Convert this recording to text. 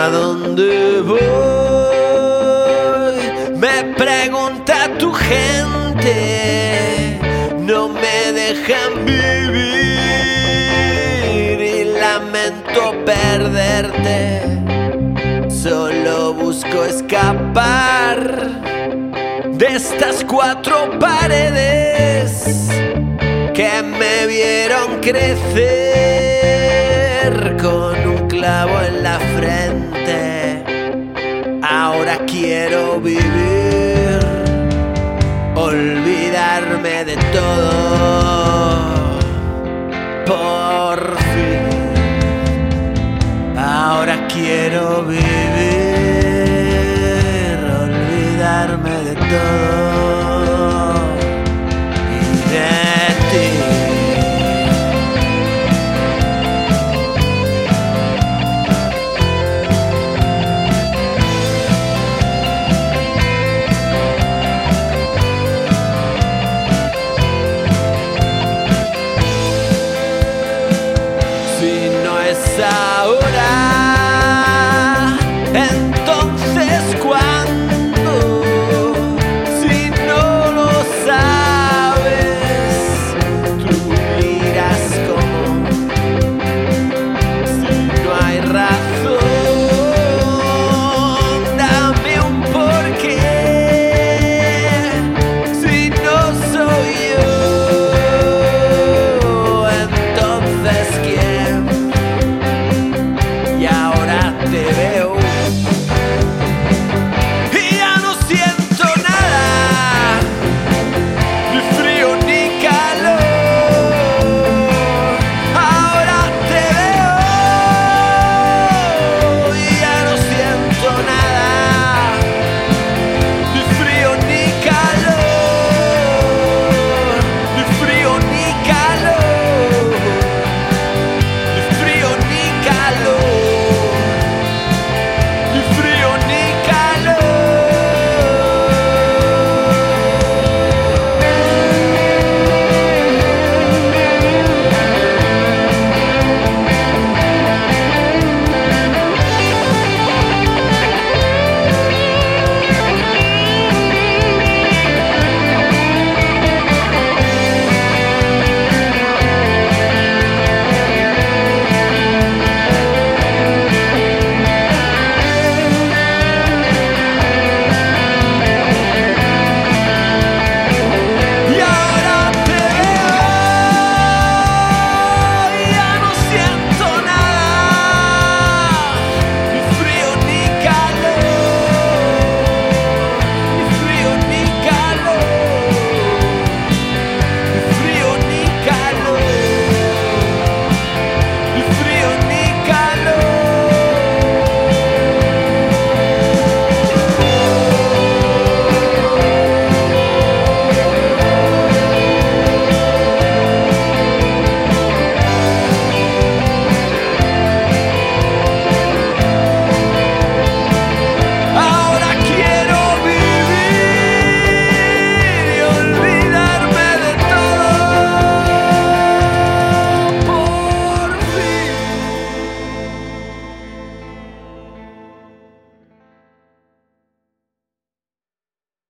¿A dónde voy? Me pregunta tu gente. No me dejan vivir y lamento perderte. Solo busco escapar de estas cuatro paredes que me vieron crecer con un clavo en la frente. De todo. Por fin, ahora quiero vivir, olvidarme de todo.